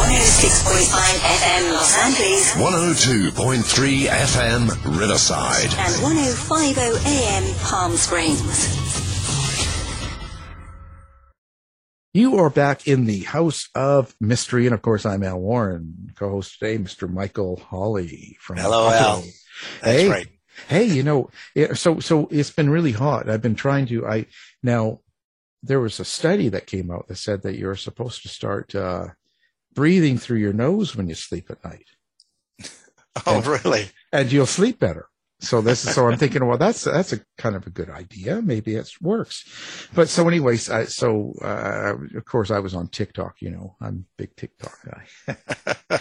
Heard 106.5 FM Los Angeles 102.3 FM Riverside. and 105.0 AM Palm Springs. You are back in the House of Mystery, and of course, I'm Al Warren, co-host today, Mr. Michael Hawley from. Hello, Al. That's hey, right. Hey, you know, so so it's been really hot. I've been trying to. I now there was a study that came out that said that you're supposed to start uh, breathing through your nose when you sleep at night, Oh, really? and you'll sleep better. So this is so I'm thinking, well, that's that's a kind of a good idea. Maybe it works. But so, anyways, I, so uh, of course I was on TikTok. You know, I'm a big TikTok guy.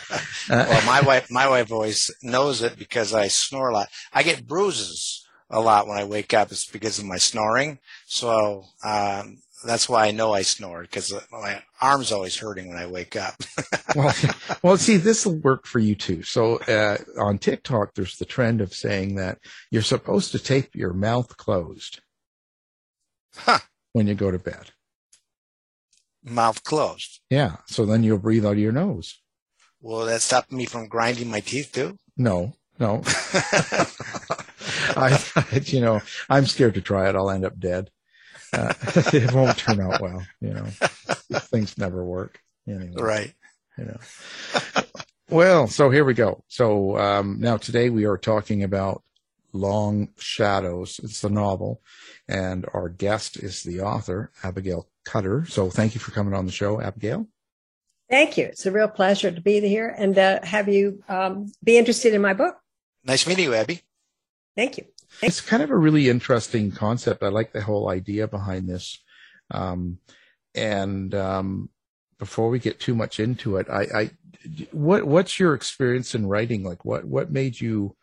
well, my wife, my wife always knows it because I snore a lot. I get bruises a lot when I wake up. It's because of my snoring. So um, that's why I know I snore because my arm's always hurting when I wake up. well, well, see, this will work for you too. So uh, on TikTok, there's the trend of saying that you're supposed to tape your mouth closed Huh. when you go to bed. Mouth closed. Yeah, so then you'll breathe out of your nose. Will that stop me from grinding my teeth too? No, no. I, you know, I'm scared to try it. I'll end up dead. Uh, it won't turn out well. You know, things never work. Anyway. Right. you know. Well, so here we go. So um, now today we are talking about Long Shadows. It's the novel, and our guest is the author, Abigail Cutter. So thank you for coming on the show, Abigail. Thank you. It's a real pleasure to be here and uh, have you um, be interested in my book. Nice meeting you, Abby. Thank you. It's kind of a really interesting concept. I like the whole idea behind this. Um, and um, before we get too much into it, I, I what what's your experience in writing? Like, what what made you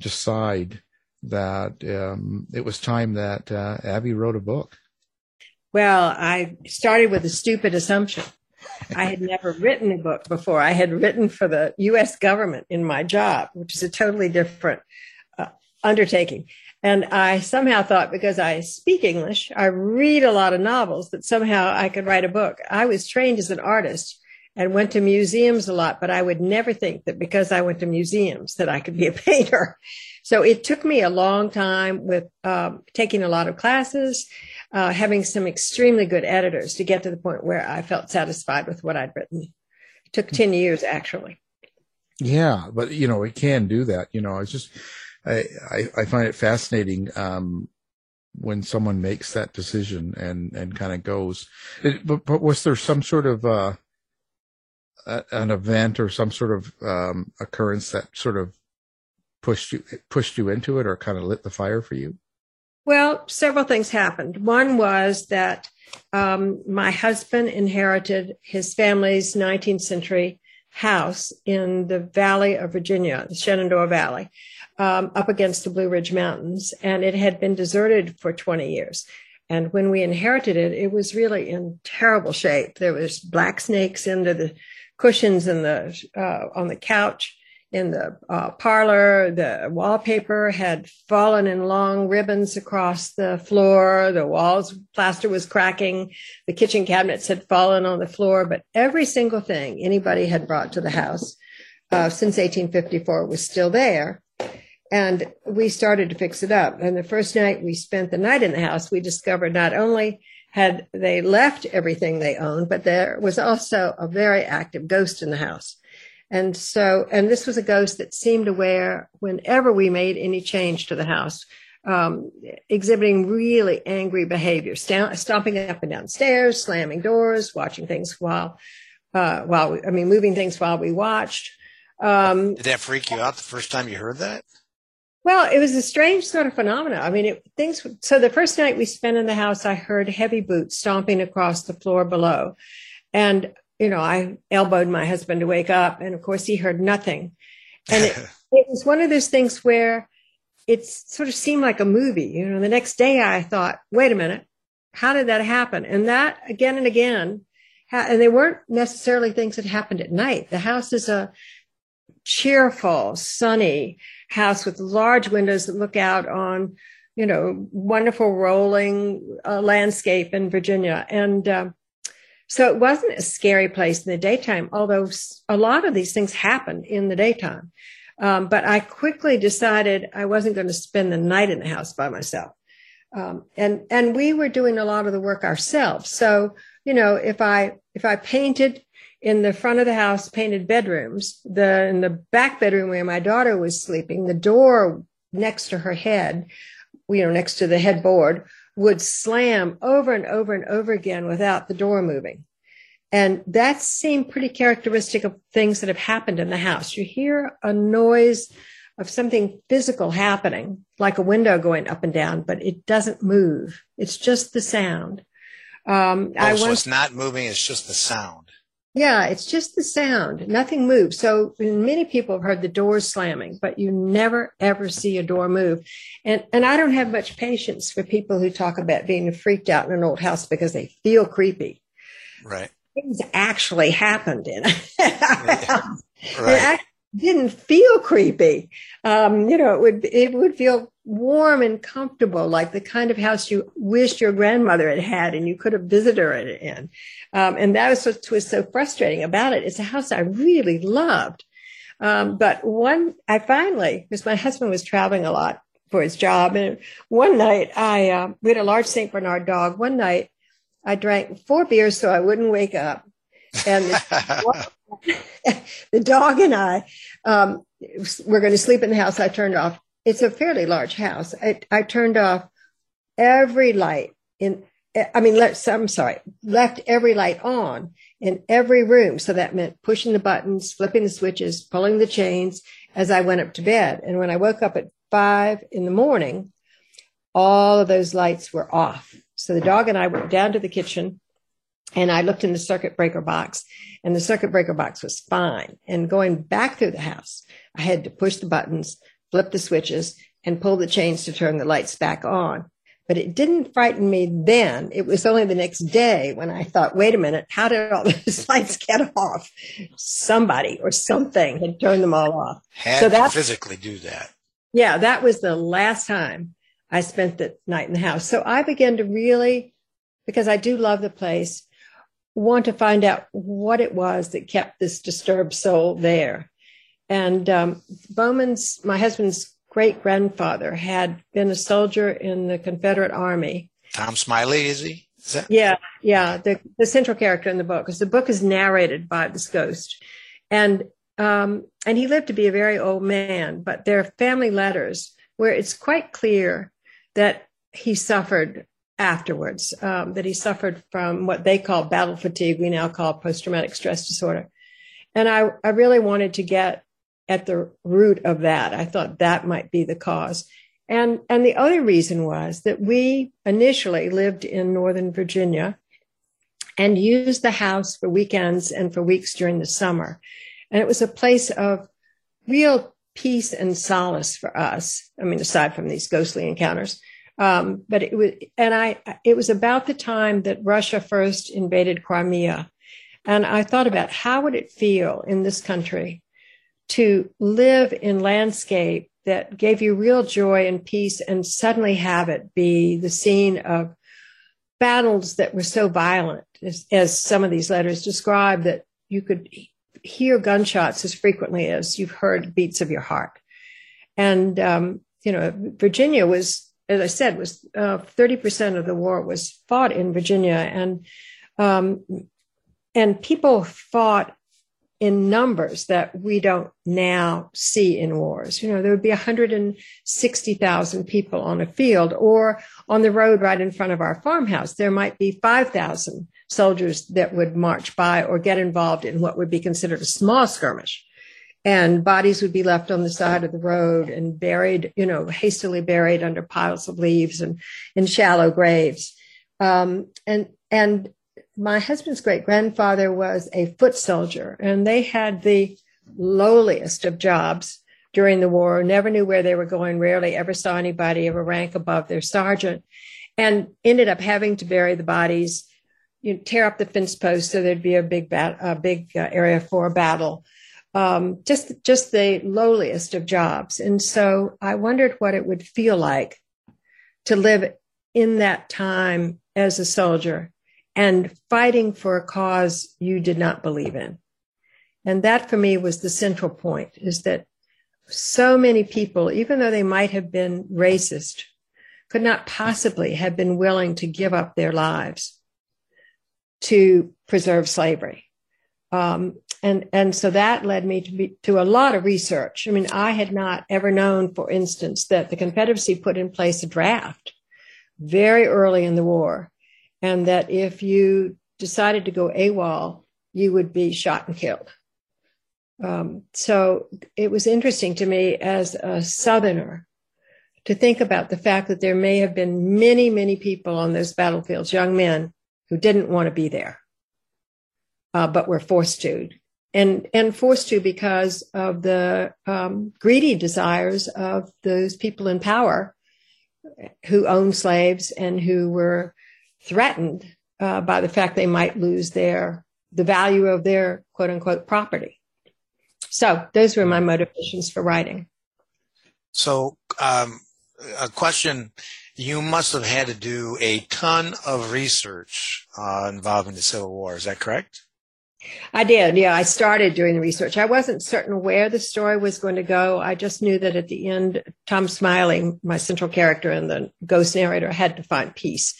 decide that um, it was time that uh, Abby wrote a book? Well, I started with a stupid assumption. I had never written a book before. I had written for the U.S. government in my job, which is a totally different undertaking. And I somehow thought because I speak English, I read a lot of novels, that somehow I could write a book. I was trained as an artist and went to museums a lot, but I would never think that because I went to museums that I could be a painter. So it took me a long time with um, taking a lot of classes, uh, having some extremely good editors to get to the point where I felt satisfied with what I'd written. It took 10 years actually. Yeah, but you know, it can do that. You know, it's just I I, find it fascinating um, when someone makes that decision and and kind of goes. It, but but was there some sort of uh, a, an event or some sort of um, occurrence that sort of pushed you pushed you into it or kind of lit the fire for you? Well, several things happened. One was that um, my husband inherited his family's 19th century house in the Valley of Virginia, the Shenandoah Valley, um, up against the Blue Ridge Mountains, and it had been deserted for 20 years. And when we inherited it, it was really in terrible shape. There was black snakes under the cushions in the uh, on the couch in the uh, parlor. The wallpaper had fallen in long ribbons across the floor. The walls plaster was cracking. The kitchen cabinets had fallen on the floor. But every single thing anybody had brought to the house uh, since 1854 was still there. And we started to fix it up. And the first night we spent the night in the house, we discovered not only had they left everything they owned, but there was also a very active ghost in the house. And so, and this was a ghost that seemed aware whenever we made any change to the house, um, exhibiting really angry behavior, st- stomping up and down stairs, slamming doors, watching things while, uh, while we, I mean, moving things while we watched. Um, Did that freak you out the first time you heard that? Well, it was a strange sort of phenomena. I mean, it, things. So the first night we spent in the house, I heard heavy boots stomping across the floor below, and you know, I elbowed my husband to wake up, and of course, he heard nothing. And it, it was one of those things where it sort of seemed like a movie. You know, the next day I thought, wait a minute, how did that happen? And that again and again, and they weren't necessarily things that happened at night. The house is a cheerful, sunny house with large windows that look out on, you know, wonderful rolling uh, landscape in Virginia. And uh, so it wasn't a scary place in the daytime, although a lot of these things happen in the daytime. Um, but I quickly decided I wasn't going to spend the night in the house by myself. Um, and and we were doing a lot of the work ourselves. So you know, if I if I painted in the front of the house painted bedrooms. The in the back bedroom where my daughter was sleeping, the door next to her head, you know, next to the headboard, would slam over and over and over again without the door moving. And that seemed pretty characteristic of things that have happened in the house. You hear a noise of something physical happening, like a window going up and down, but it doesn't move. It's just the sound. Um, oh, I so once, it's not moving; it's just the sound. Yeah, it's just the sound. Nothing moves. So many people have heard the doors slamming, but you never ever see a door move. And and I don't have much patience for people who talk about being freaked out in an old house because they feel creepy. Right. Things actually happened in it. right. It didn't feel creepy. Um, you know, it would it would feel warm and comfortable, like the kind of house you wished your grandmother had had and you could have visited her in. Um, and that was what was so frustrating about it. It's a house I really loved. Um, but one, I finally, because my husband was traveling a lot for his job. And one night I, uh, we had a large St. Bernard dog. One night I drank four beers so I wouldn't wake up. And the, dog and I, um, were going to sleep in the house. I turned off it's a fairly large house. I, I turned off every light in, I mean, let, I'm sorry, left every light on in every room. So that meant pushing the buttons, flipping the switches, pulling the chains as I went up to bed. And when I woke up at five in the morning, all of those lights were off. So the dog and I went down to the kitchen and I looked in the circuit breaker box and the circuit breaker box was fine. And going back through the house, I had to push the buttons, flip the switches, and pull the chains to turn the lights back on. But it didn't frighten me then. It was only the next day when I thought, wait a minute, how did all those lights get off? Somebody or something had turned them all off. Had so that physically do that. Yeah, that was the last time I spent the night in the house. So I began to really, because I do love the place, want to find out what it was that kept this disturbed soul there. And um, Bowman's, my husband's great grandfather, had been a soldier in the Confederate Army. Tom Smiley, is he? Is that- yeah, yeah, the, the central character in the book, because the book is narrated by this ghost, and um, and he lived to be a very old man. But there are family letters where it's quite clear that he suffered afterwards, um, that he suffered from what they call battle fatigue, we now call post traumatic stress disorder. And I, I really wanted to get at the root of that. I thought that might be the cause. And, and the other reason was that we initially lived in Northern Virginia and used the house for weekends and for weeks during the summer. And it was a place of real peace and solace for us. I mean, aside from these ghostly encounters. Um, but it was, and I, it was about the time that Russia first invaded Crimea. And I thought about how would it feel in this country to live in landscape that gave you real joy and peace and suddenly have it be the scene of battles that were so violent as, as some of these letters describe that you could hear gunshots as frequently as you've heard beats of your heart. And, um, you know, Virginia was as I said, was uh, 30% of the war was fought in Virginia, and um, and people fought in numbers that we don't now see in wars. You know, there would be 160,000 people on a field or on the road right in front of our farmhouse. There might be 5,000 soldiers that would march by or get involved in what would be considered a small skirmish. And bodies would be left on the side of the road and buried, you know, hastily buried under piles of leaves and in shallow graves. Um, and, and my husband's great grandfather was a foot soldier, and they had the lowliest of jobs during the war, never knew where they were going, rarely ever saw anybody of a rank above their sergeant, and ended up having to bury the bodies, you know, tear up the fence posts so there'd be a big, bat- a big uh, area for a battle. Um, just, just the lowliest of jobs. And so I wondered what it would feel like to live in that time as a soldier and fighting for a cause you did not believe in. And that for me was the central point is that so many people, even though they might have been racist, could not possibly have been willing to give up their lives to preserve slavery. Um, and, and so that led me to be, to a lot of research. I mean, I had not ever known, for instance, that the Confederacy put in place a draft very early in the war and that if you decided to go AWOL, you would be shot and killed. Um, so it was interesting to me as a Southerner to think about the fact that there may have been many, many people on those battlefields, young men who didn't want to be there, uh, but were forced to, and and forced to because of the um, greedy desires of those people in power who owned slaves and who were threatened uh, by the fact they might lose their the value of their quote unquote property. So those were my motivations for writing. So um, a question you must have had to do a ton of research uh, involving the Civil War. Is that correct? I did. Yeah, I started doing the research. I wasn't certain where the story was going to go. I just knew that at the end, Tom Smiley, my central character and the ghost narrator, had to find peace.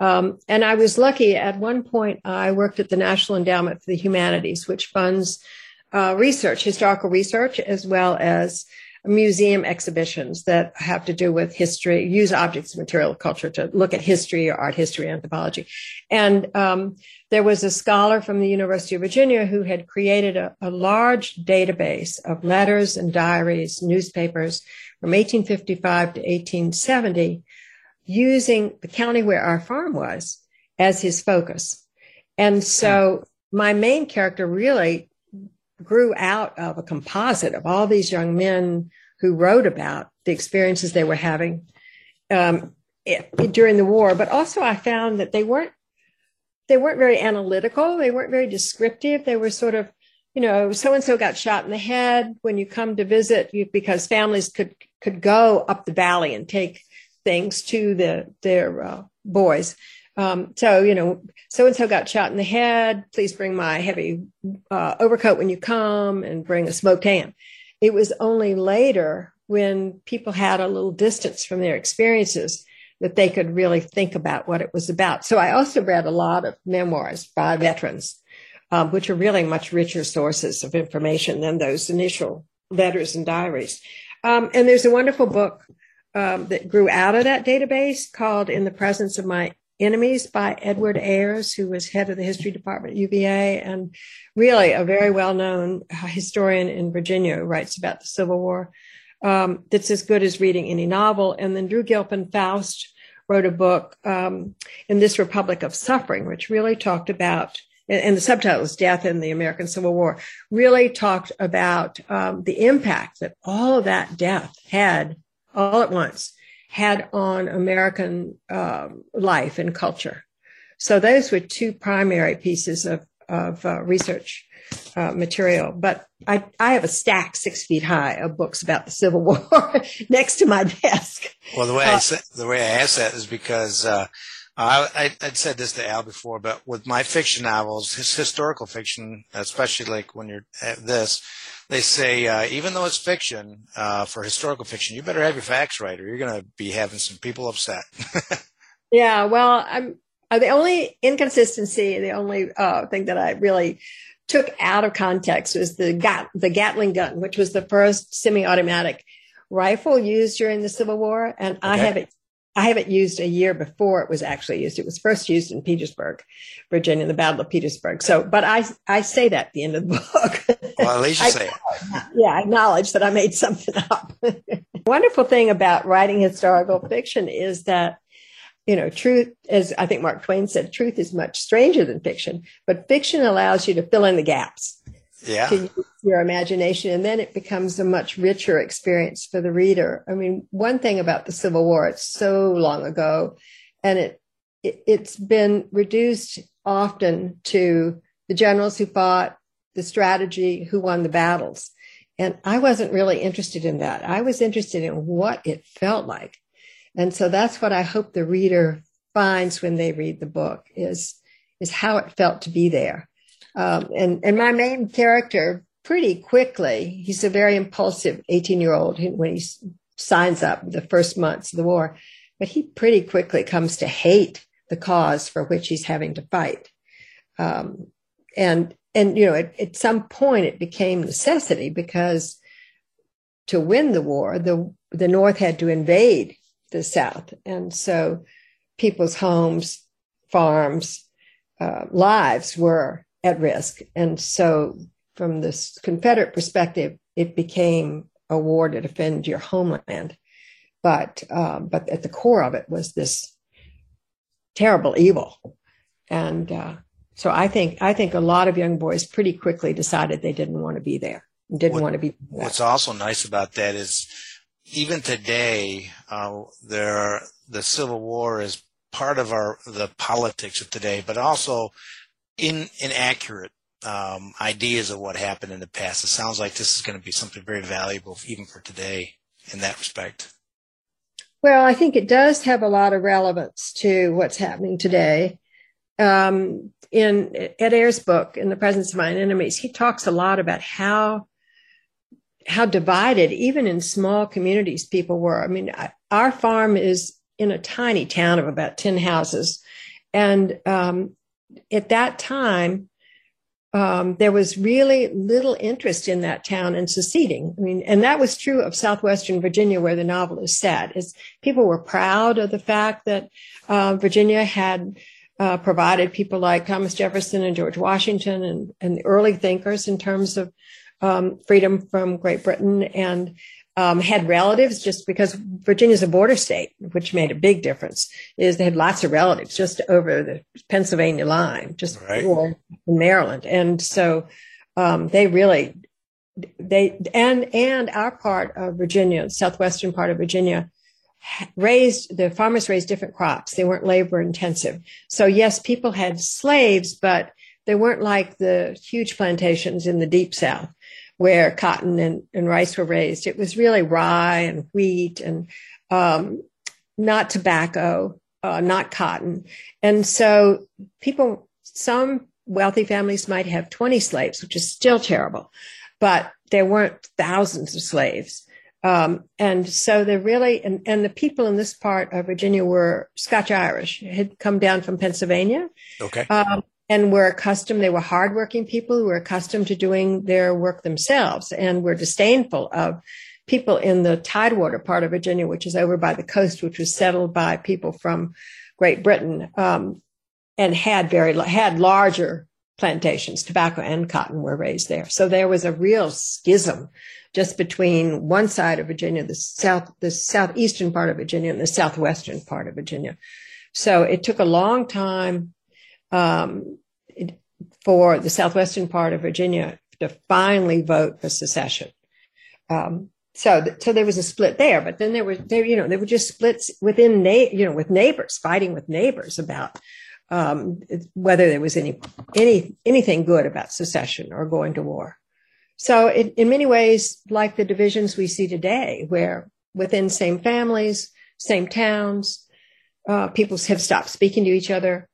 Um, and I was lucky at one point, I worked at the National Endowment for the Humanities, which funds uh, research, historical research, as well as museum exhibitions that have to do with history, use objects of material culture to look at history or art history, anthropology. And um, there was a scholar from the University of Virginia who had created a, a large database of letters and diaries, newspapers from 1855 to 1870 using the county where our farm was as his focus. And so my main character really grew out of a composite of all these young men who wrote about the experiences they were having um, during the war. But also, I found that they weren't they weren't very analytical. They weren't very descriptive. They were sort of, you know, so and so got shot in the head when you come to visit, you, because families could could go up the valley and take things to the their uh, boys. Um, so you know, so and so got shot in the head. Please bring my heavy uh, overcoat when you come, and bring a smoked ham. It was only later when people had a little distance from their experiences that they could really think about what it was about. So I also read a lot of memoirs by veterans, um, which are really much richer sources of information than those initial letters and diaries. Um, and there's a wonderful book um, that grew out of that database called In the Presence of My Enemies by Edward Ayers, who was head of the history department at UVA and really a very well known historian in Virginia who writes about the Civil War. Um, that's as good as reading any novel. And then Drew Gilpin Faust wrote a book um, in this Republic of Suffering, which really talked about and the subtitle is Death in the American Civil War, really talked about um, the impact that all of that death had all at once had on American uh, life and culture. So those were two primary pieces of, of uh, research uh, material. But I, I have a stack six feet high of books about the Civil War next to my desk. Well, the way I uh, the way I asked that is because uh, I, I would said this to Al before, but with my fiction novels, his historical fiction, especially like when you're at this, they say uh, even though it's fiction, uh, for historical fiction, you better have your facts right, or you're going to be having some people upset. yeah, well, I'm uh, the only inconsistency, the only uh, thing that I really took out of context was the Gat- the Gatling gun, which was the first semi-automatic rifle used during the Civil War, and okay. I have it I have it used a year before it was actually used. It was first used in Petersburg, Virginia, the Battle of Petersburg. So, but I, I say that at the end of the book. Well, at least you say it. Yeah, I acknowledge that I made something up. wonderful thing about writing historical fiction is that, you know, truth, as I think Mark Twain said, truth is much stranger than fiction, but fiction allows you to fill in the gaps yeah. to use your imagination. And then it becomes a much richer experience for the reader. I mean, one thing about the Civil War, it's so long ago and it, it it's been reduced often to the generals who fought, the strategy, who won the battles. And I wasn't really interested in that. I was interested in what it felt like. And so that's what I hope the reader finds when they read the book is, is how it felt to be there. Um, and, and my main character pretty quickly, he's a very impulsive 18 year old when he signs up the first months of the war, but he pretty quickly comes to hate the cause for which he's having to fight. Um, and, and, you know, at, at some point it became necessity because to win the war, the, the North had to invade the South. And so people's homes, farms, uh, lives were at risk. And so, from this Confederate perspective, it became a war to defend your homeland. But um, but at the core of it was this terrible evil, and uh, so I think I think a lot of young boys pretty quickly decided they didn't want to be there, didn't what, want to be. There. What's also nice about that is even today, uh, there the Civil War is part of our the politics of today, but also in, inaccurate um, ideas of what happened in the past. It sounds like this is going to be something very valuable, even for today, in that respect. Well, I think it does have a lot of relevance to what's happening today. Um, in Ed Ayers' book, "In the Presence of My Enemies," he talks a lot about how how divided, even in small communities, people were. I mean, our farm is in a tiny town of about ten houses, and um, at that time, um, there was really little interest in that town in seceding. I mean, and that was true of southwestern Virginia, where the novel is set. Is people were proud of the fact that uh, Virginia had uh, provided people like Thomas Jefferson and George Washington and, and the early thinkers in terms of um, freedom from Great Britain and um, had relatives just because Virginia's a border state, which made a big difference. Is they had lots of relatives just over the Pennsylvania line, just right. in Maryland, and so um, they really they and and our part of Virginia, southwestern part of Virginia, raised the farmers raised different crops. They weren't labor intensive. So yes, people had slaves, but they weren't like the huge plantations in the deep south where cotton and, and rice were raised. It was really rye and wheat and um, not tobacco, uh, not cotton. And so people, some wealthy families might have 20 slaves, which is still terrible, but there weren't thousands of slaves. Um, and so they're really, and, and the people in this part of Virginia were Scotch Irish, had come down from Pennsylvania. Okay. Um, and were accustomed, they were hardworking people who were accustomed to doing their work themselves and were disdainful of people in the Tidewater part of Virginia, which is over by the coast, which was settled by people from Great Britain, um, and had very, had larger plantations, tobacco and cotton were raised there. So there was a real schism just between one side of Virginia, the south, the southeastern part of Virginia and the southwestern part of Virginia. So it took a long time um, for the southwestern part of Virginia to finally vote for secession. Um, so, so there was a split there, but then there were there, you know, there were just splits within, na- you know, with neighbors fighting with neighbors about um, whether there was any any anything good about secession or going to war. So, it, in many ways, like the divisions we see today, where within same families, same towns, uh, people have stopped speaking to each other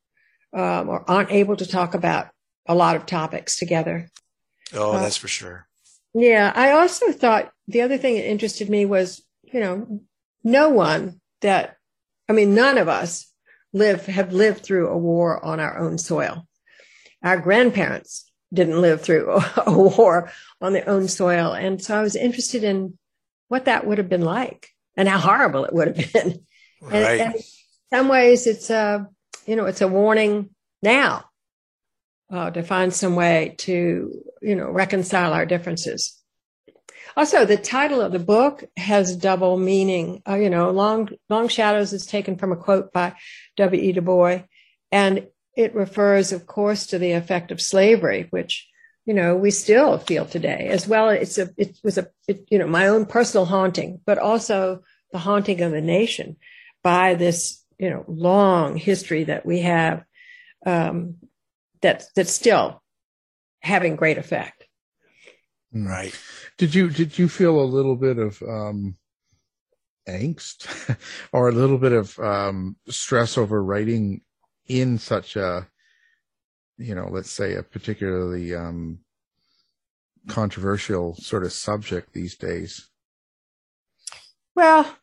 um, or aren't able to talk about a lot of topics together. Oh, Uh, that's for sure. Yeah, I also thought the other thing that interested me was, you know, no one that, I mean, none of us live have lived through a war on our own soil. Our grandparents didn't live through a war on their own soil, and so I was interested in what that would have been like and how horrible it would have been. And, Right. and in some ways, it's a, you know, it's a warning now uh, to find some way to, you know, reconcile our differences. Also, the title of the book has double meaning. Uh, you know, Long Long Shadows is taken from a quote by W. E. Du Bois, and it refers, of course, to the effect of slavery, which you know we still feel today. As well, it's a it was a it, you know my own personal haunting, but also the haunting of the nation by this you know long history that we have um, that that's still having great effect. Right. Did you did you feel a little bit of um, angst or a little bit of um, stress over writing in such a you know let's say a particularly um, controversial sort of subject these days? Well,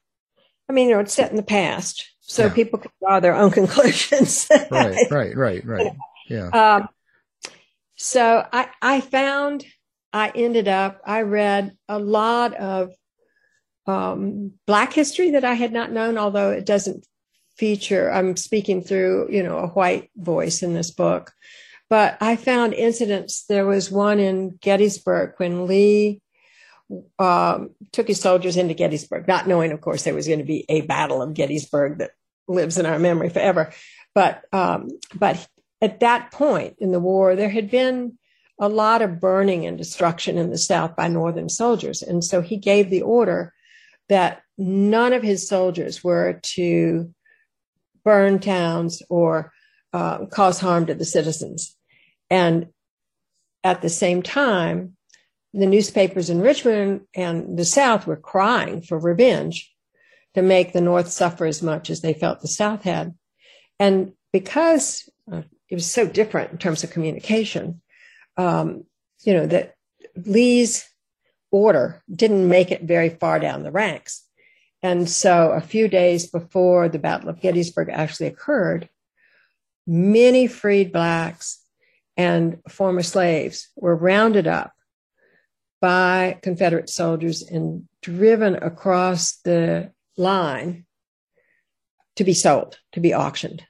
I mean, you know, it's set in the past, so Yeah. people can draw their own conclusions. Right, right, right, right. Yeah. Um, so I, I found I ended up, I read a lot of um, Black history that I had not known, although it doesn't feature, I'm speaking through, you know, a white voice in this book. But I found incidents. There was one in Gettysburg when Lee um, took his soldiers into Gettysburg, not knowing, of course, there was going to be a battle of Gettysburg that lives in our memory forever. But um, but at that point in the war, there had been a lot of burning and destruction in the South by Northern soldiers, and so he gave the order that none of his soldiers were to burn towns or uh, cause harm to the citizens. And at the same time, the newspapers in Richmond and the South were crying for revenge to make the North suffer as much as they felt the South had. And because uh, it was so different in terms of communication, um, you know, that Lee's order didn't make it very far down the ranks. And so a few days before the Battle of Gettysburg actually occurred, many freed blacks and former slaves were rounded up by Confederate soldiers and driven across the line to be sold, to be auctioned.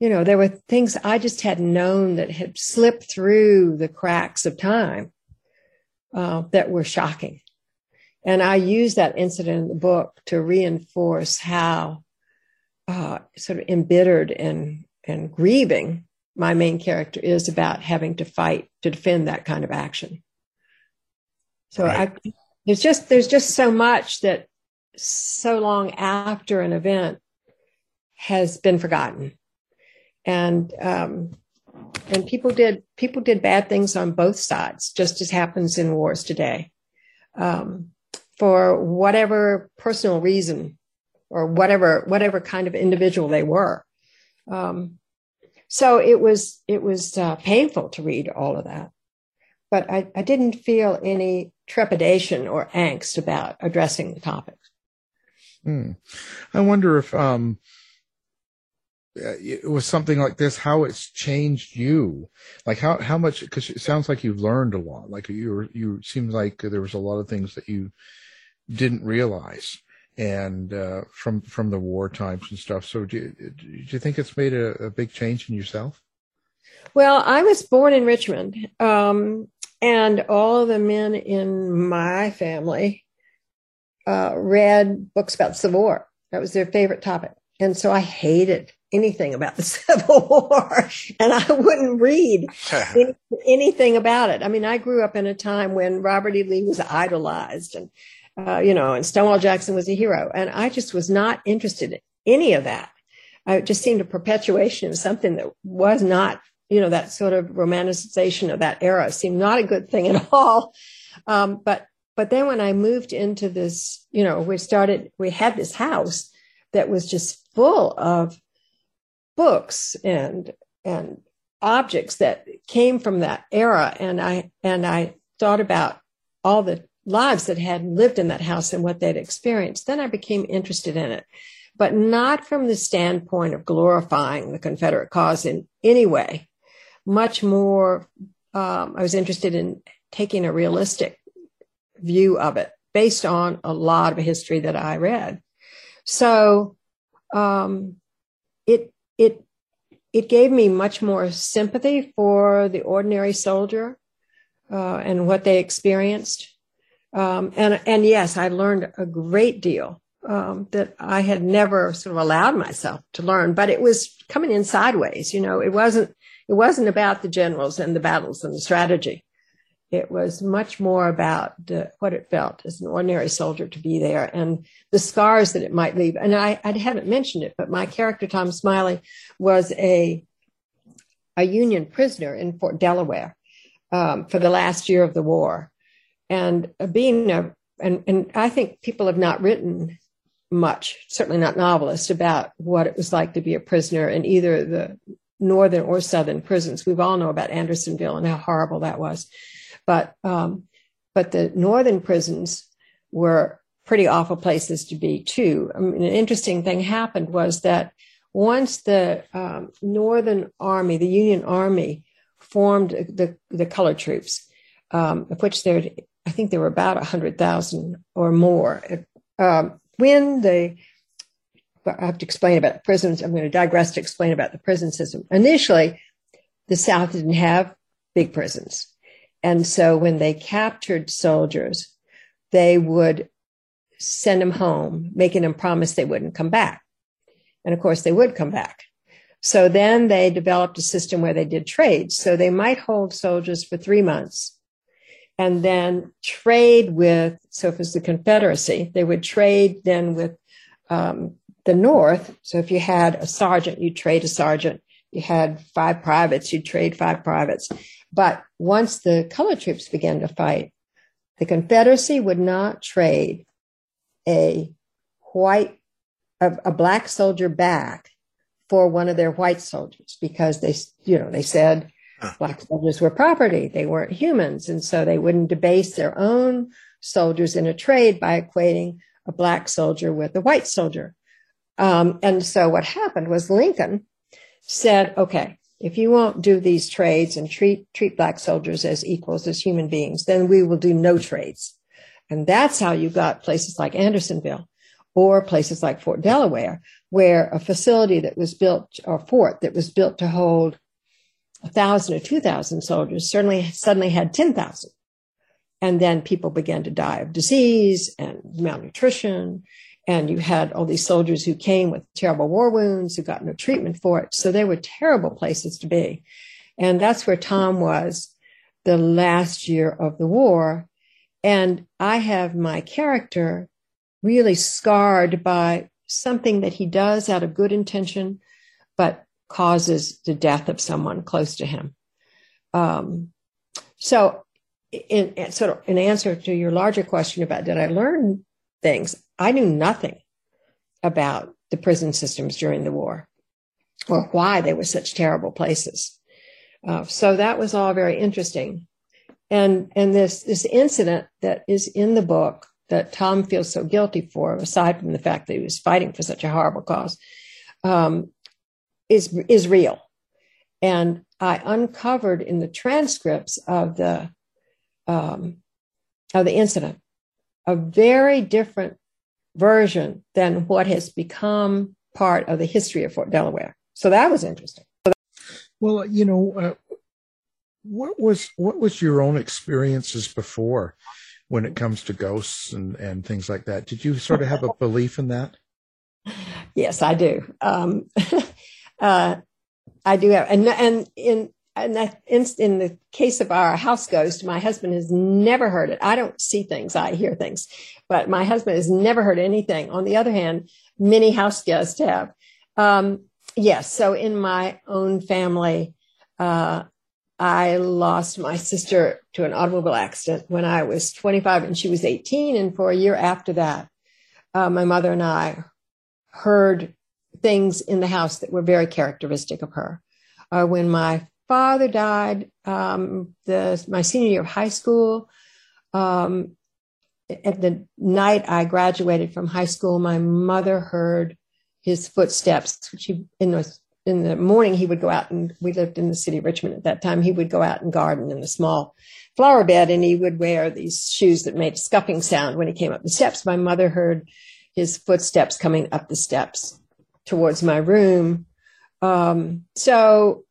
You know, there were things I just hadn't known that had slipped through the cracks of time uh, that were shocking. And I use that incident in the book to reinforce how uh, sort of embittered and, and grieving my main character is about having to fight to defend that kind of action. So I, there's just there's just so much that so long after an event has been forgotten, and um, and people did people did bad things on both sides, just as happens in wars today, um, for whatever personal reason or whatever whatever kind of individual they were. Um, so it was it was uh, painful to read all of that, but I, I didn't feel any trepidation or angst about addressing the topic. Hmm. I wonder if um, uh, it was something like this, how it's changed you, like how how much? Because it sounds like you've learned a lot. Like you were, you seemed like there was a lot of things that you didn't realize, and uh, from from the war times and stuff. So do you, do you think it's made a, a big change in yourself? Well, I was born in Richmond, um, and all of the men in my family uh, read books about the Civil War. That was their favorite topic. And so I hated anything about the Civil War, and I wouldn't read any, anything about it. I mean, I grew up in a time when Robert E. Lee was idolized, and uh, you know, and Stonewall Jackson was a hero, and I just was not interested in any of that. I it just seemed a perpetuation of something that was not, you know, that sort of romanticization of that era seemed not a good thing at all. Um, but but then when I moved into this, you know, we started, we had this house that was just full of books and and objects that came from that era. And i and i thought about all the lives that had lived in that house and what they'd experienced. Then i became interested in it but not from the standpoint of glorifying the confederate cause in any way much more um, i was interested in taking a realistic view of it based on a lot of history that i read so um, it it it gave me much more sympathy for the ordinary soldier uh, and what they experienced. Um, and and yes, I learned a great deal um, that I had never sort of allowed myself to learn. But it was coming in sideways. You know, it wasn't it wasn't about the generals and the battles and the strategy. It was much more about what it felt as an ordinary soldier to be there and the scars that it might leave. And I, I haven't mentioned it, but my character, Tom Smiley, was a, a Union prisoner in Fort Delaware um, for the last year of the war. And being a, and, and I think people have not written much, certainly not novelists, about what it was like to be a prisoner in either the northern or southern prisons. We've all know about Andersonville and how horrible that was. But um, but the northern prisons were pretty awful places to be too. I mean, an interesting thing happened was that once the um, Northern Army, the Union Army, formed the the color troops, um, of which there, I think there were about hundred thousand or more. Um, when the I have to explain about the prisons. I'm going to digress to explain about the prison system. Initially, the South didn't have big prisons. And so when they captured soldiers, they would send them home, making them promise they wouldn't come back. And of course, they would come back. So then they developed a system where they did trades. So they might hold soldiers for three months and then trade with, so if it's the Confederacy, they would trade then with um, the North. So if you had a sergeant, you'd trade a sergeant. You had five privates, you'd trade five privates. But once the color troops began to fight, the Confederacy would not trade a white, a, a black soldier back for one of their white soldiers because they, you know, they said black soldiers were property. They weren't humans. And so they wouldn't debase their own soldiers in a trade by equating a black soldier with a white soldier. Um, and so what happened was Lincoln said, okay, if you won't do these trades and treat treat black soldiers as equals as human beings, then we will do no trades. And that's how you got places like Andersonville or places like Fort Delaware, where a facility that was built or fort that was built to hold a thousand or two thousand soldiers certainly suddenly had ten thousand. And then people began to die of disease and malnutrition and you had all these soldiers who came with terrible war wounds who got no treatment for it. So they were terrible places to be. And that's where Tom was the last year of the war. And I have my character really scarred by something that he does out of good intention, but causes the death of someone close to him. Um, so, in, in, sort of in answer to your larger question about did I learn things, I knew nothing about the prison systems during the war or why they were such terrible places. Uh, so that was all very interesting. And, and this, this incident that is in the book that Tom feels so guilty for, aside from the fact that he was fighting for such a horrible cause, um, is, is real. And I uncovered in the transcripts of the, um, of the incident a very different version than what has become part of the history of Fort Delaware. So that was interesting. Well, you know, uh, what was what was your own experiences before when it comes to ghosts and and things like that? Did you sort of have a belief in that? Yes, I do. Um, uh, I do have, and and in in, in the case of our house ghost, my husband has never heard it. I don't see things, I hear things, but my husband has never heard anything. On the other hand, many house guests have. Um, yes. So in my own family, uh, I lost my sister to an automobile accident when I was 25 and she was 18. And for a year after that, uh, my mother and I heard things in the house that were very characteristic of her. Uh, when my father died, um, the my senior year of high school, um, at the night I graduated from high school, my mother heard his footsteps. She in the in the morning he would go out and we lived in the city of Richmond at that time. He would go out and garden in a small flower bed and he would wear these shoes that made a scuffing sound when he came up the steps. My mother heard his footsteps coming up the steps towards my room. Um, so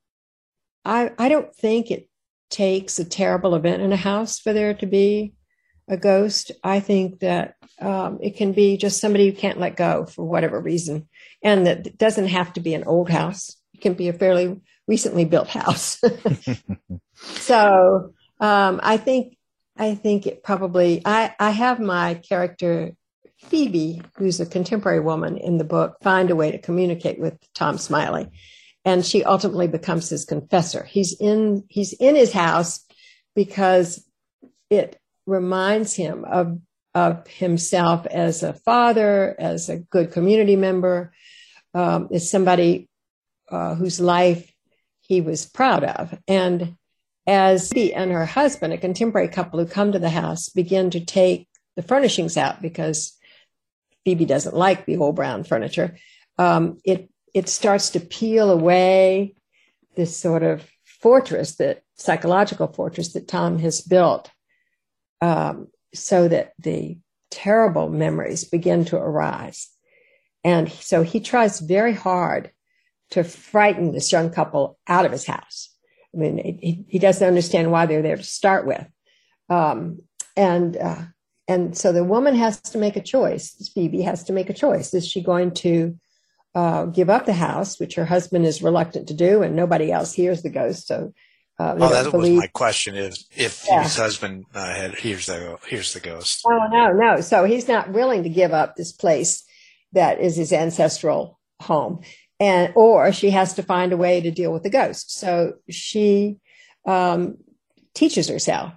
I I don't think it takes a terrible event in a house for there to be a ghost. I think that um, it can be just somebody who can't let go for whatever reason, and that doesn't have to be an old house. It can be a fairly recently built house. so um, I think I think it probably I I have my character Phoebe, who's a contemporary woman in the book, find a way to communicate with Tom Smiley, and she ultimately becomes his confessor. He's in he's in his house because it reminds him of of himself as a father, as a good community member, um, as somebody uh, whose life he was proud of. And as she and her husband, a contemporary couple who come to the house, begin to take the furnishings out because Phoebe doesn't like the old brown furniture, um, it it starts to peel away this sort of fortress that psychological fortress that Tom has built um, so that the terrible memories begin to arise. And so he tries very hard to frighten this young couple out of his house. I mean, he, he doesn't understand why they're there to start with. Um, and, uh, and so the woman has to make a choice. Phoebe has to make a choice. Is she going to uh, give up the house, which her husband is reluctant to do, and nobody else hears the ghost, so uh, oh, that believe. was my question: is if yeah. his husband uh, had hears the hears the ghost? Oh no, no. So he's not willing to give up this place that is his ancestral home, and or she has to find a way to deal with the ghost. So she um, teaches herself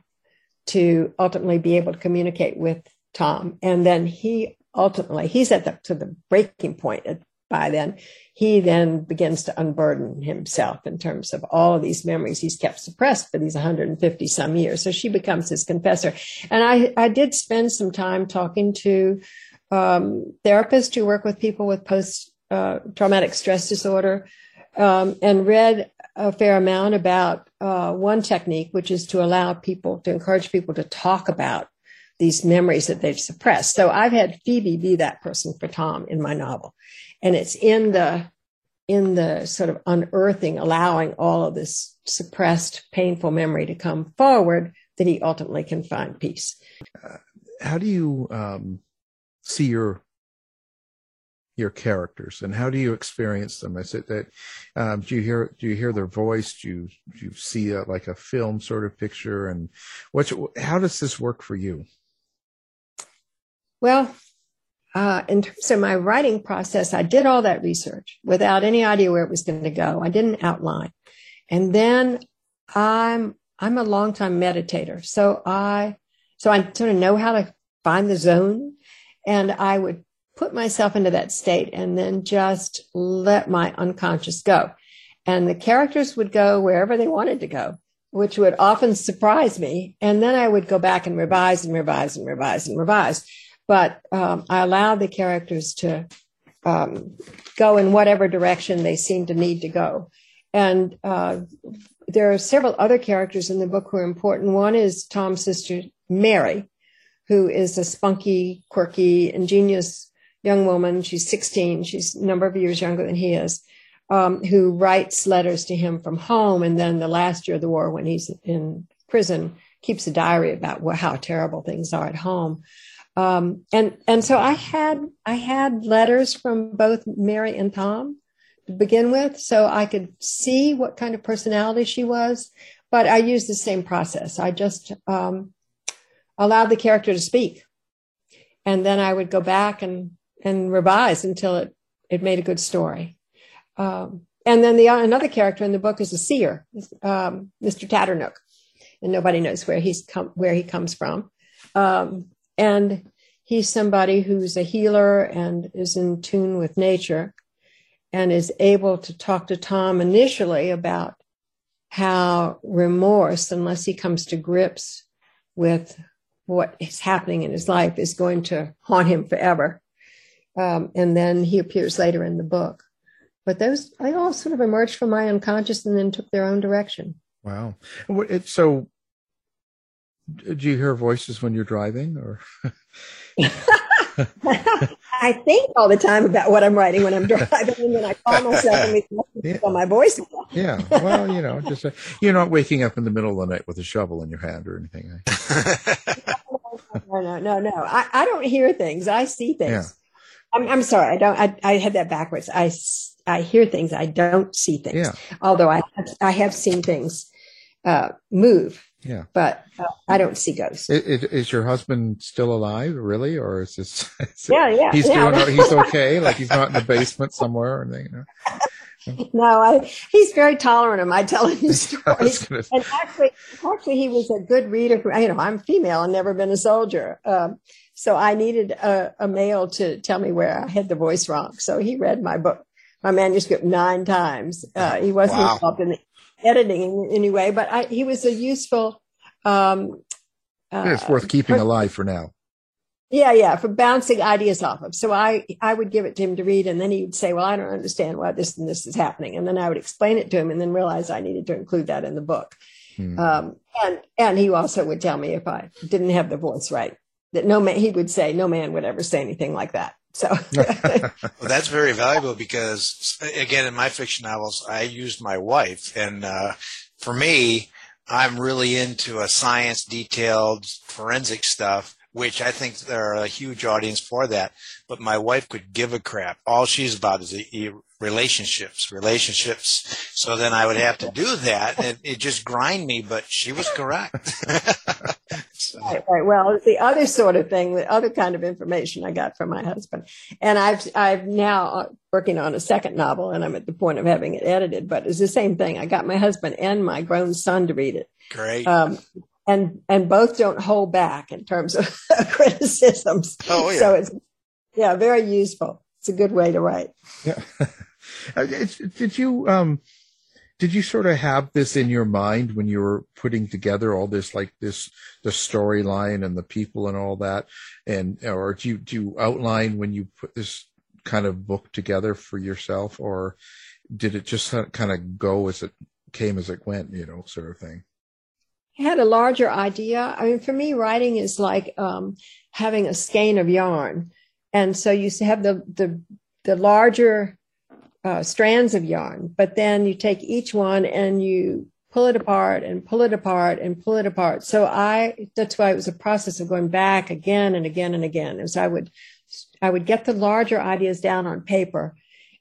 to ultimately be able to communicate with Tom, and then he ultimately he's at the to the breaking point by then he then begins to unburden himself in terms of all of these memories he's kept suppressed for these 150 some years. So she becomes his confessor. And I, I did spend some time talking to um, therapists who work with people with post uh, traumatic stress disorder um, and read a fair amount about uh, one technique, which is to allow people to encourage people to talk about these memories that they've suppressed. So I've had Phoebe be that person for Tom in my novel. And it's in the in the sort of unearthing allowing all of this suppressed painful memory to come forward that he ultimately can find peace. Uh, how do you um, see your your characters? And how do you experience them? Is it that um, do you hear do you hear their voice? Do you do you see a, like a film sort of picture? And what's how does this work for you well uh, in terms of my writing process, I did all that research without any idea where it was going to go. I didn't outline. And then I'm, I'm a long time meditator. So I, so I sort of know how to find the zone and I would put myself into that state and then just let my unconscious go. And the characters would go wherever they wanted to go, which would often surprise me. And then I would go back and revise and revise and revise and revise but um, I allowed the characters to um, go in whatever direction they seemed to need to go. And uh, there are several other characters in the book who are important. One is Tom's sister, Mary, who is a spunky, quirky, ingenious young woman. She's 16. She's a number of years younger than he is, um, who writes letters to him from home. And then the last year of the war, when he's in prison, keeps a diary about how terrible things are at home. Um, and and so I had I had letters from both Mary and Tom to begin with, so I could see what kind of personality she was. But I used the same process. I just um, allowed the character to speak, and then I would go back and and revise until it it made a good story. Um, and then the another character in the book is a seer, um, Mr. Tatternook, and nobody knows where he's come where he comes from. Um, and he's somebody who's a healer and is in tune with nature and is able to talk to Tom initially about how remorse, unless he comes to grips with what is happening in his life, is going to haunt him forever. Um, and then he appears later in the book. But those, they all sort of emerged from my unconscious and then took their own direction. Wow. So, do you hear voices when you're driving or? I think all the time about what I'm writing when I'm driving, and then I call myself and yeah. on my voice. yeah, well, you know, just uh, you're not waking up in the middle of the night with a shovel in your hand or anything. Eh? no, no, no, no. I, I don't hear things. I see things. Yeah. I'm, I'm sorry. I don't. I, I had that backwards. I I hear things. I don't see things. Yeah. Although I have, I have seen things uh, move. Yeah. But uh, I don't see ghosts. Is, is, your husband still alive, really, or is this? Is yeah, yeah. He's yeah. doing. He's okay. like he's not in the basement somewhere or anything. You know? No, I, he's very tolerant of my telling his stories. Gonna... And actually, actually, he was a good reader. You know, I'm female and never been a soldier, um, so I needed a, a male to tell me where I had the voice wrong. So he read my book, my manuscript nine times. Uh, he wasn't wow. involved in the editing in any way, but I, he was a useful. Um, uh, it's worth keeping alive for now. Yeah, yeah, for bouncing ideas off of. So I, I would give it to him to read, and then he would say, "Well, I don't understand why this and this is happening," and then I would explain it to him, and then realize I needed to include that in the book. Hmm. Um, and and he also would tell me if I didn't have the voice right, that no man he would say no man would ever say anything like that. So well, that's very valuable because again, in my fiction novels, I used my wife, and uh, for me, I'm really into a science detailed forensic stuff, which I think there are a huge audience for that. But my wife could give a crap. All she's about is relationships, relationships. So then I would have to do that, and it just grind me. But she was correct. so. Right, right. Well, the other sort of thing, the other kind of information I got from my husband, and I've I've now uh, working on a second novel, and I'm at the point of having it edited. But it's the same thing. I got my husband and my grown son to read it. Great. Um, and and both don't hold back in terms of criticisms. Oh yeah. So it's yeah, very useful. It's a good way to write. Yeah. Uh, did you um did you sort of have this in your mind when you were putting together all this like this the storyline and the people and all that? And or do you do you outline when you put this kind of book together for yourself? Or did it just kind of go as it came as it went you know sort of thing? I had a larger idea. I mean for me writing is like um, having a skein of yarn. And so you have the the the larger uh, strands of yarn, but then you take each one and you pull it apart and pull it apart and pull it apart. So I, that's why it was a process of going back again and again and again. As I would, I would get the larger ideas down on paper,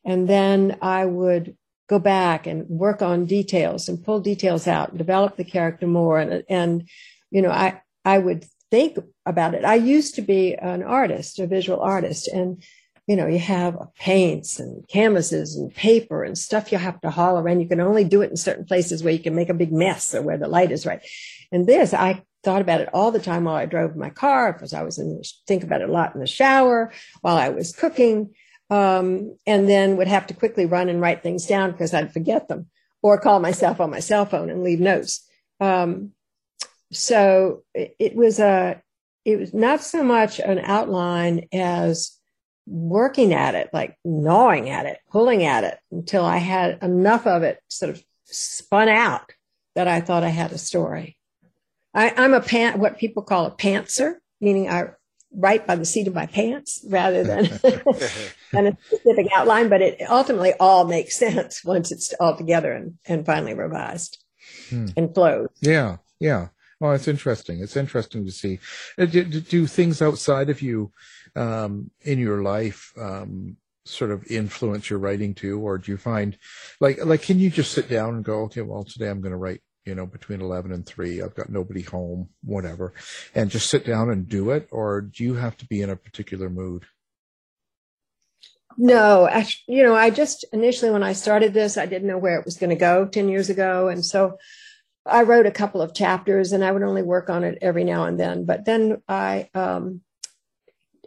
and then I would go back and work on details and pull details out and develop the character more. And, and, you know, I, I would think about it. I used to be an artist, a visual artist, and you know, you have paints and canvases and paper and stuff you have to haul around. You can only do it in certain places where you can make a big mess or where the light is right. And this, I thought about it all the time while I drove my car because I was in, think about it a lot in the shower while I was cooking. Um, and then would have to quickly run and write things down because I'd forget them or call myself on my cell phone and leave notes. Um, so it, it was a, it was not so much an outline as working at it, like gnawing at it, pulling at it until I had enough of it sort of spun out that I thought I had a story. I, am a pant, what people call a pantser, meaning I write by the seat of my pants rather than, than a specific outline, but it ultimately all makes sense once it's all together and, and finally revised hmm. and flows. Yeah. Yeah. Well, it's interesting. It's interesting to see. Uh, do, do things outside of you um, in your life um, sort of influence your writing too, or do you find like like can you just sit down and go, okay, well today I'm going to write you know between 11 and 3 i've got nobody home whatever and just sit down and do it? Or do you have to be in a particular mood? No actually, you know i just initially when i started this i didn't know where it was going to go 10 years ago. And so i wrote a couple of chapters and i would only work on it every now and then. But then i um,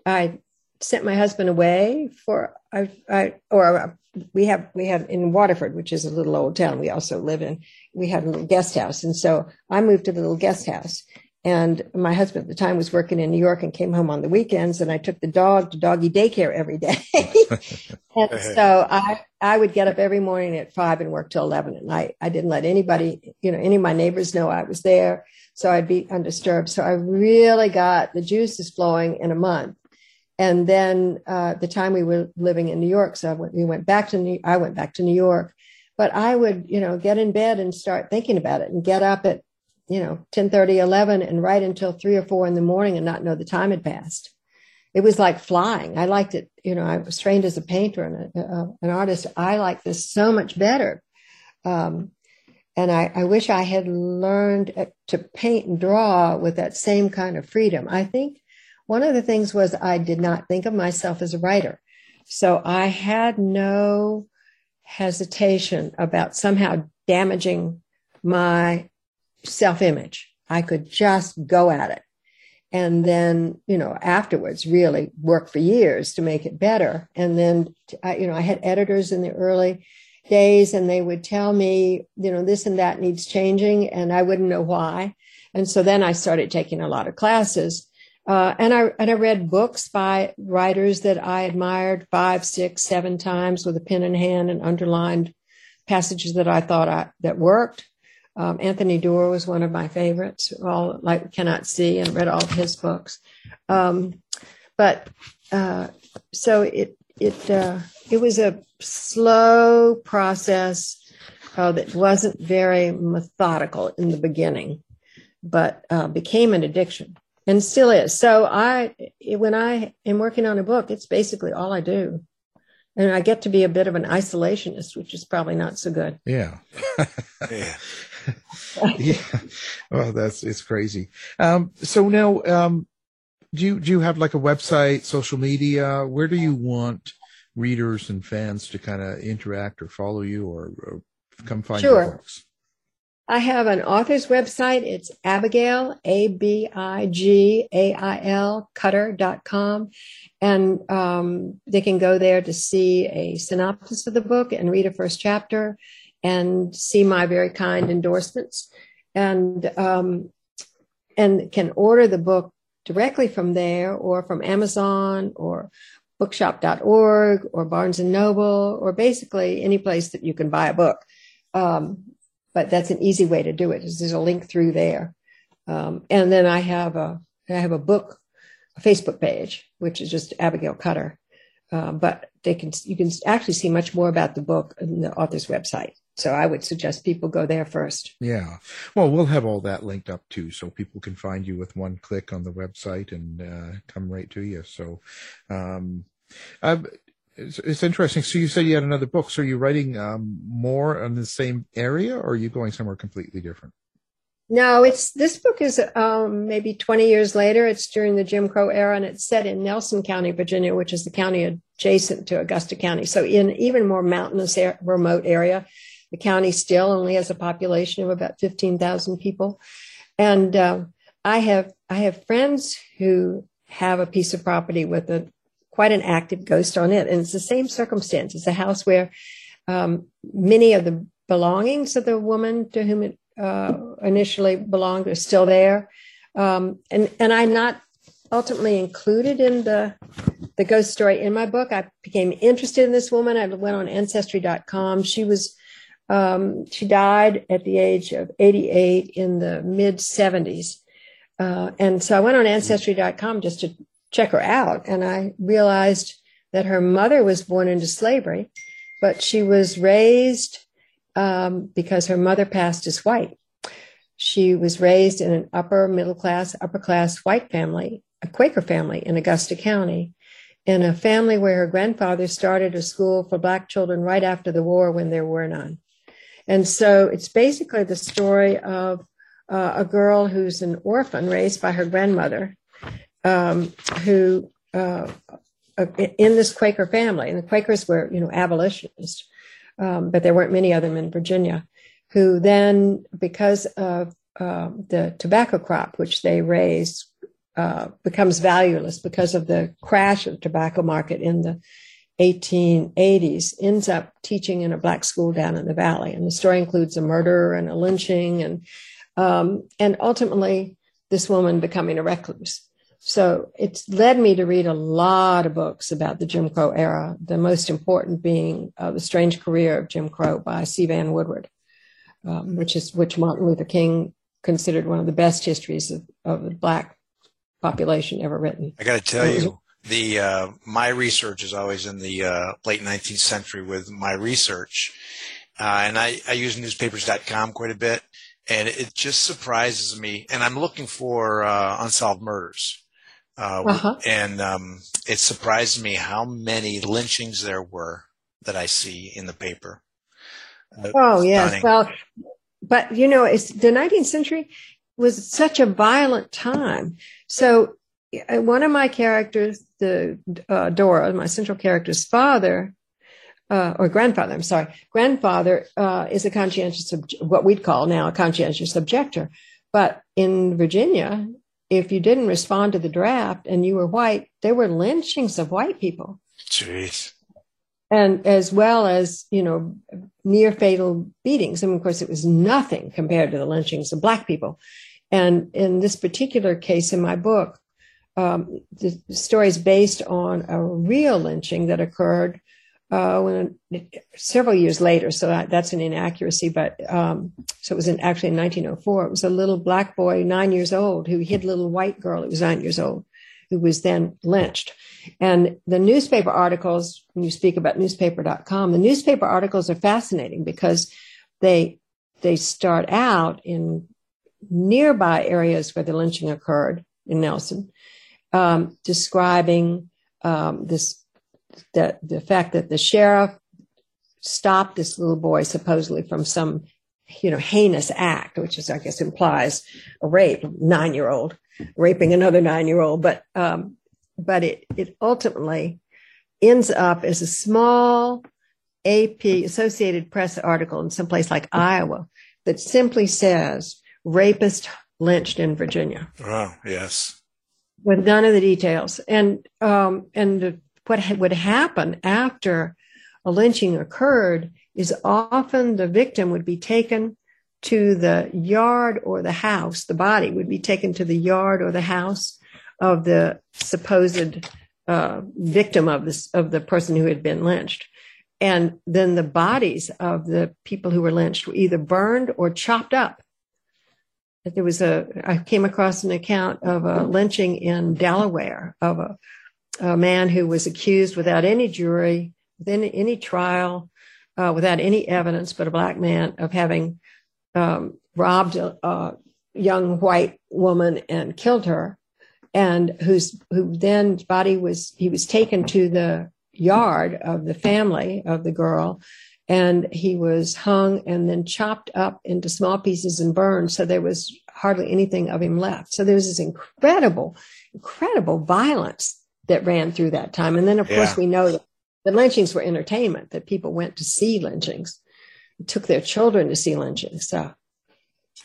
I sent my husband away for I, I or uh, we have we have in Waterford, which is a little old town. We also live in. We had a little guest house, and so I moved to the little guest house. And my husband at the time was working in New York and came home on the weekends, and I took the dog to doggy daycare every day. and so I I would get up every morning at five and work till eleven at night. I didn't let anybody, you know, any of my neighbors know I was there, so I'd be undisturbed. So I really got the juices flowing in a month and then uh, the time we were living in New York, so we went back to New. I went back to New York, but I would, you know, get in bed and start thinking about it, and get up at, you know, 10, 30, 11, and write until three or four in the morning, and not know the time had passed. It was like flying. I liked it. You know, I was trained as a painter and a, a, an artist. I like this so much better. Um, and I, I wish I had learned to paint and draw with that same kind of freedom. I think one of the things was I did not think of myself as a writer. So I had no hesitation about somehow damaging my self image. I could just go at it. And then, you know, afterwards, really work for years to make it better. And then, you know, I had editors in the early days and they would tell me, you know, this and that needs changing. And I wouldn't know why. And so then I started taking a lot of classes uh, and I and I read books by writers that I admired five, six, seven times with a pen in hand and underlined passages that I thought I, that worked. Um, Anthony Doerr was one of my favorites. All like cannot see and read all of his books. Um, but uh, so it it uh, it was a slow process uh, that wasn't very methodical in the beginning, but uh, became an addiction and still is. So I, when I am working on a book, it's basically all I do. And I get to be a bit of an isolationist, which is probably not so good. Yeah. yeah. yeah. Well, that's, it's crazy. Um, so now, um, do you, do you have like a website, social media? Where do you want readers and fans to kind of interact or follow you or, or come find sure. your books? I have an author's website. It's Abigail, A B I G A I L, cutter.com. And um, they can go there to see a synopsis of the book and read a first chapter and see my very kind endorsements. And, um, and can order the book directly from there or from Amazon or bookshop.org or Barnes and Noble or basically any place that you can buy a book. Um, but that's an easy way to do it. There's a link through there, um, and then I have a I have a book, a Facebook page, which is just Abigail Cutter. Uh, but they can you can actually see much more about the book on the author's website. So I would suggest people go there first. Yeah. Well, we'll have all that linked up too, so people can find you with one click on the website and uh, come right to you. So, um, uh, it's, it's, interesting. So you said you had another book. So are you writing um, more on the same area, or are you going somewhere completely different? No, it's this book is um, maybe 20 years later. It's during the Jim Crow era, and it's set in Nelson County, Virginia, which is the county adjacent to Augusta County. So in even more mountainous, remote area, the county still only has a population of about 15,000 people. And uh, I have I have friends who have a piece of property with a quite an active ghost on it. And it's the same circumstance. It's a house where um, many of the belongings of the woman to whom it uh, initially belonged are still there. Um, and, and I'm not ultimately included in the, the ghost story in my book. I became interested in this woman. I went on ancestry.com. She was, um, she died at the age of 88 in the mid 70s. Uh, and so I went on ancestry.com just to check her out. And I realized that her mother was born into slavery, but she was raised um, because her mother passed as white. She was raised in an upper middle class, upper class white family, a Quaker family in Augusta County, in a family where her grandfather started a school for black children right after the war when there were none. And so it's basically the story of uh, a girl who's an orphan raised by her grandmother um, who uh, in this Quaker family, and the Quakers were, you know, abolitionists, um, but there weren't many of them in Virginia, who then, because of uh, the tobacco crop which they raised uh, becomes valueless because of the crash of the tobacco market in the 1880s, ends up teaching in a black school down in the valley. And the story includes a murder and a lynching and um, and ultimately this woman becoming a recluse. So it's led me to read a lot of books about the Jim Crow era, the most important being uh, The Strange Career of Jim Crow by C. Vann Woodward, um, which is which Martin Luther King considered one of the best histories of, of the black population ever written. I got to tell you, the uh, my research is always in the uh, late 19th century with my research, uh, and I, I use newspapers.com quite a bit, and it just surprises me. And I'm looking for uh, unsolved murders. Uh, uh-huh. And um, it surprised me how many lynchings there were that I see in the paper. Uh, oh yes, stunning. well, but you know, it's the 19th century was such a violent time. So uh, one of my characters, the uh, Dora, my central character's father, uh, or grandfather, I'm sorry, grandfather uh, is a conscientious, what we'd call now a conscientious objector. But in Virginia, if you didn't respond to the draft and you were white, there were lynchings of white people. Jeez. And as well as, you know, near fatal beatings. And of course, it was nothing compared to the lynchings of black people. And in this particular case in my book, um, the story is based on a real lynching that occurred uh, when several years later. So that, that's an inaccuracy, but um, so it was in, actually in 1904. It was a little black boy, nine years old, who hid a little white girl who was nine years old, who was then lynched. And the newspaper articles, when you speak about newspaper.com, the newspaper articles are fascinating because they they start out in nearby areas where the lynching occurred in Nelson, um, describing um, this that the fact that the sheriff stopped this little boy supposedly from some you know heinous act, which is I guess implies a rape, nine year old raping another nine year old, but um, but it it ultimately ends up as a small AP Associated Press article in some place like Iowa that simply says rapist lynched in Virginia. Oh, yes. With none of the details. And, um, and the, what ha- would happen after a lynching occurred is often the victim would be taken to the yard or the house. The body would be taken to the yard or the house of the supposed uh, victim of this of the person who had been lynched. And then the bodies of the people who were lynched were either burned or chopped up there was a, I came across an account of a lynching in Delaware of a, a man who was accused without any jury, within any trial, uh, without any evidence, but a black man of having um, robbed a, a, young white woman and killed her, and whose who then body was he was taken to the yard of the family of the girl and he was hung and then chopped up into small pieces and burned. So there was hardly anything of him left. So there was this incredible, incredible violence that ran through that time. And then, of yeah. course, we know that the lynchings were entertainment, that people went to see lynchings, took their children to see lynchings. So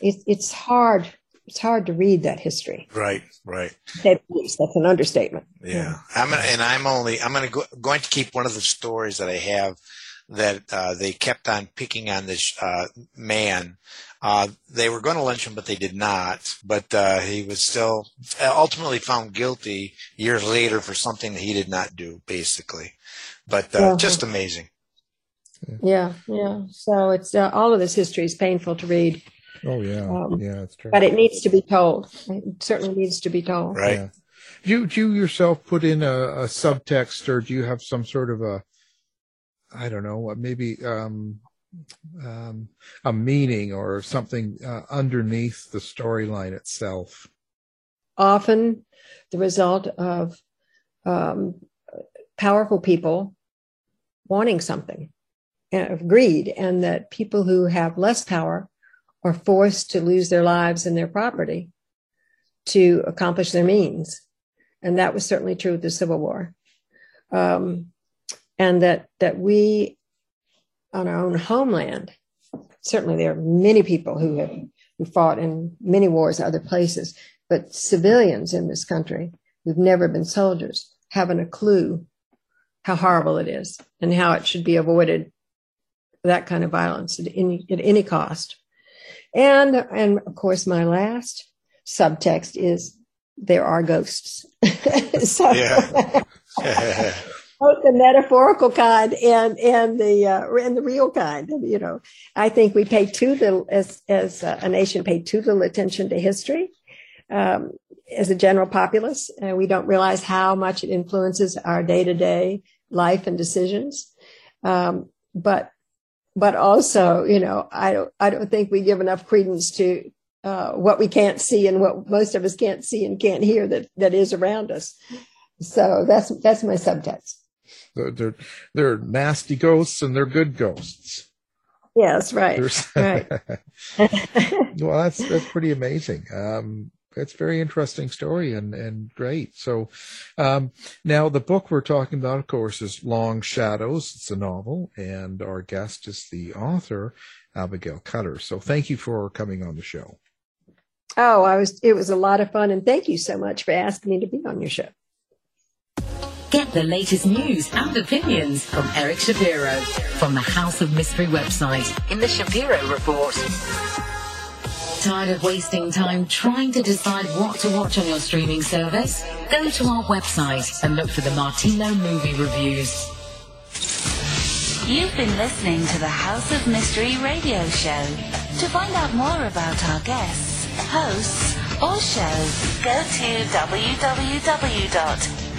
it, it's hard. It's hard to read that history. Right, right. That's an understatement. Yeah, yeah. I'm gonna, and I'm only I'm gonna go, going to keep one of the stories that I have that uh, they kept on picking on this uh, man. Uh, they were going to lynch him, but they did not. But uh, he was still ultimately found guilty years later for something that he did not do, basically. But uh, just amazing. Yeah, yeah. So it's uh, all of this history is painful to read. Oh yeah, um, yeah, it's true. But it needs to be told. It certainly needs to be told. Right. Yeah. Do you, do you yourself put in a, a subtext, or do you have some sort of a I don't know, what maybe um, um, a meaning or something uh, underneath the storyline itself. Often, the result of um, powerful people wanting something, uh, of greed, and that people who have less power are forced to lose their lives and their property to accomplish their means. And that was certainly true with the Civil War. Um, and that that we on our own homeland certainly there are many people who have who fought in many wars other places but civilians in this country who've never been soldiers haven't a clue how horrible it is and how it should be avoided that kind of violence at any, at any cost. And, and of course, my last subtext is there are ghosts. so, both the metaphorical kind and and the uh, and the real kind. You know, I think we pay too little as as a nation pay too little attention to history. Um, as a general populace, and we don't realize how much it influences our day to day life and decisions. Um, but but also, you know, I don't I don't think we give enough credence to uh, what we can't see and what most of us can't see and can't hear that that is around us. So that's that's my subtext. They're, they're, they're nasty ghosts and they're good ghosts. Yes, right. right. well, that's that's pretty amazing. Um, it's a very interesting story and and great. So, um, now the book we're talking about, of course, is Long Shadows. It's a novel, and our guest is the author, Abigail Cutter. So, thank you for coming on the show. Oh, I was. It was a lot of fun, and thank you so much for asking me to be on your show. Get the latest news and opinions from Eric Shapiro from the House of Mystery website in the Shapiro Report. Tired of wasting time trying to decide what to watch on your streaming service? Go to our website and look for the Martino movie reviews. You've been listening to the House of Mystery radio show. To find out more about our guests, hosts, or shows, go to www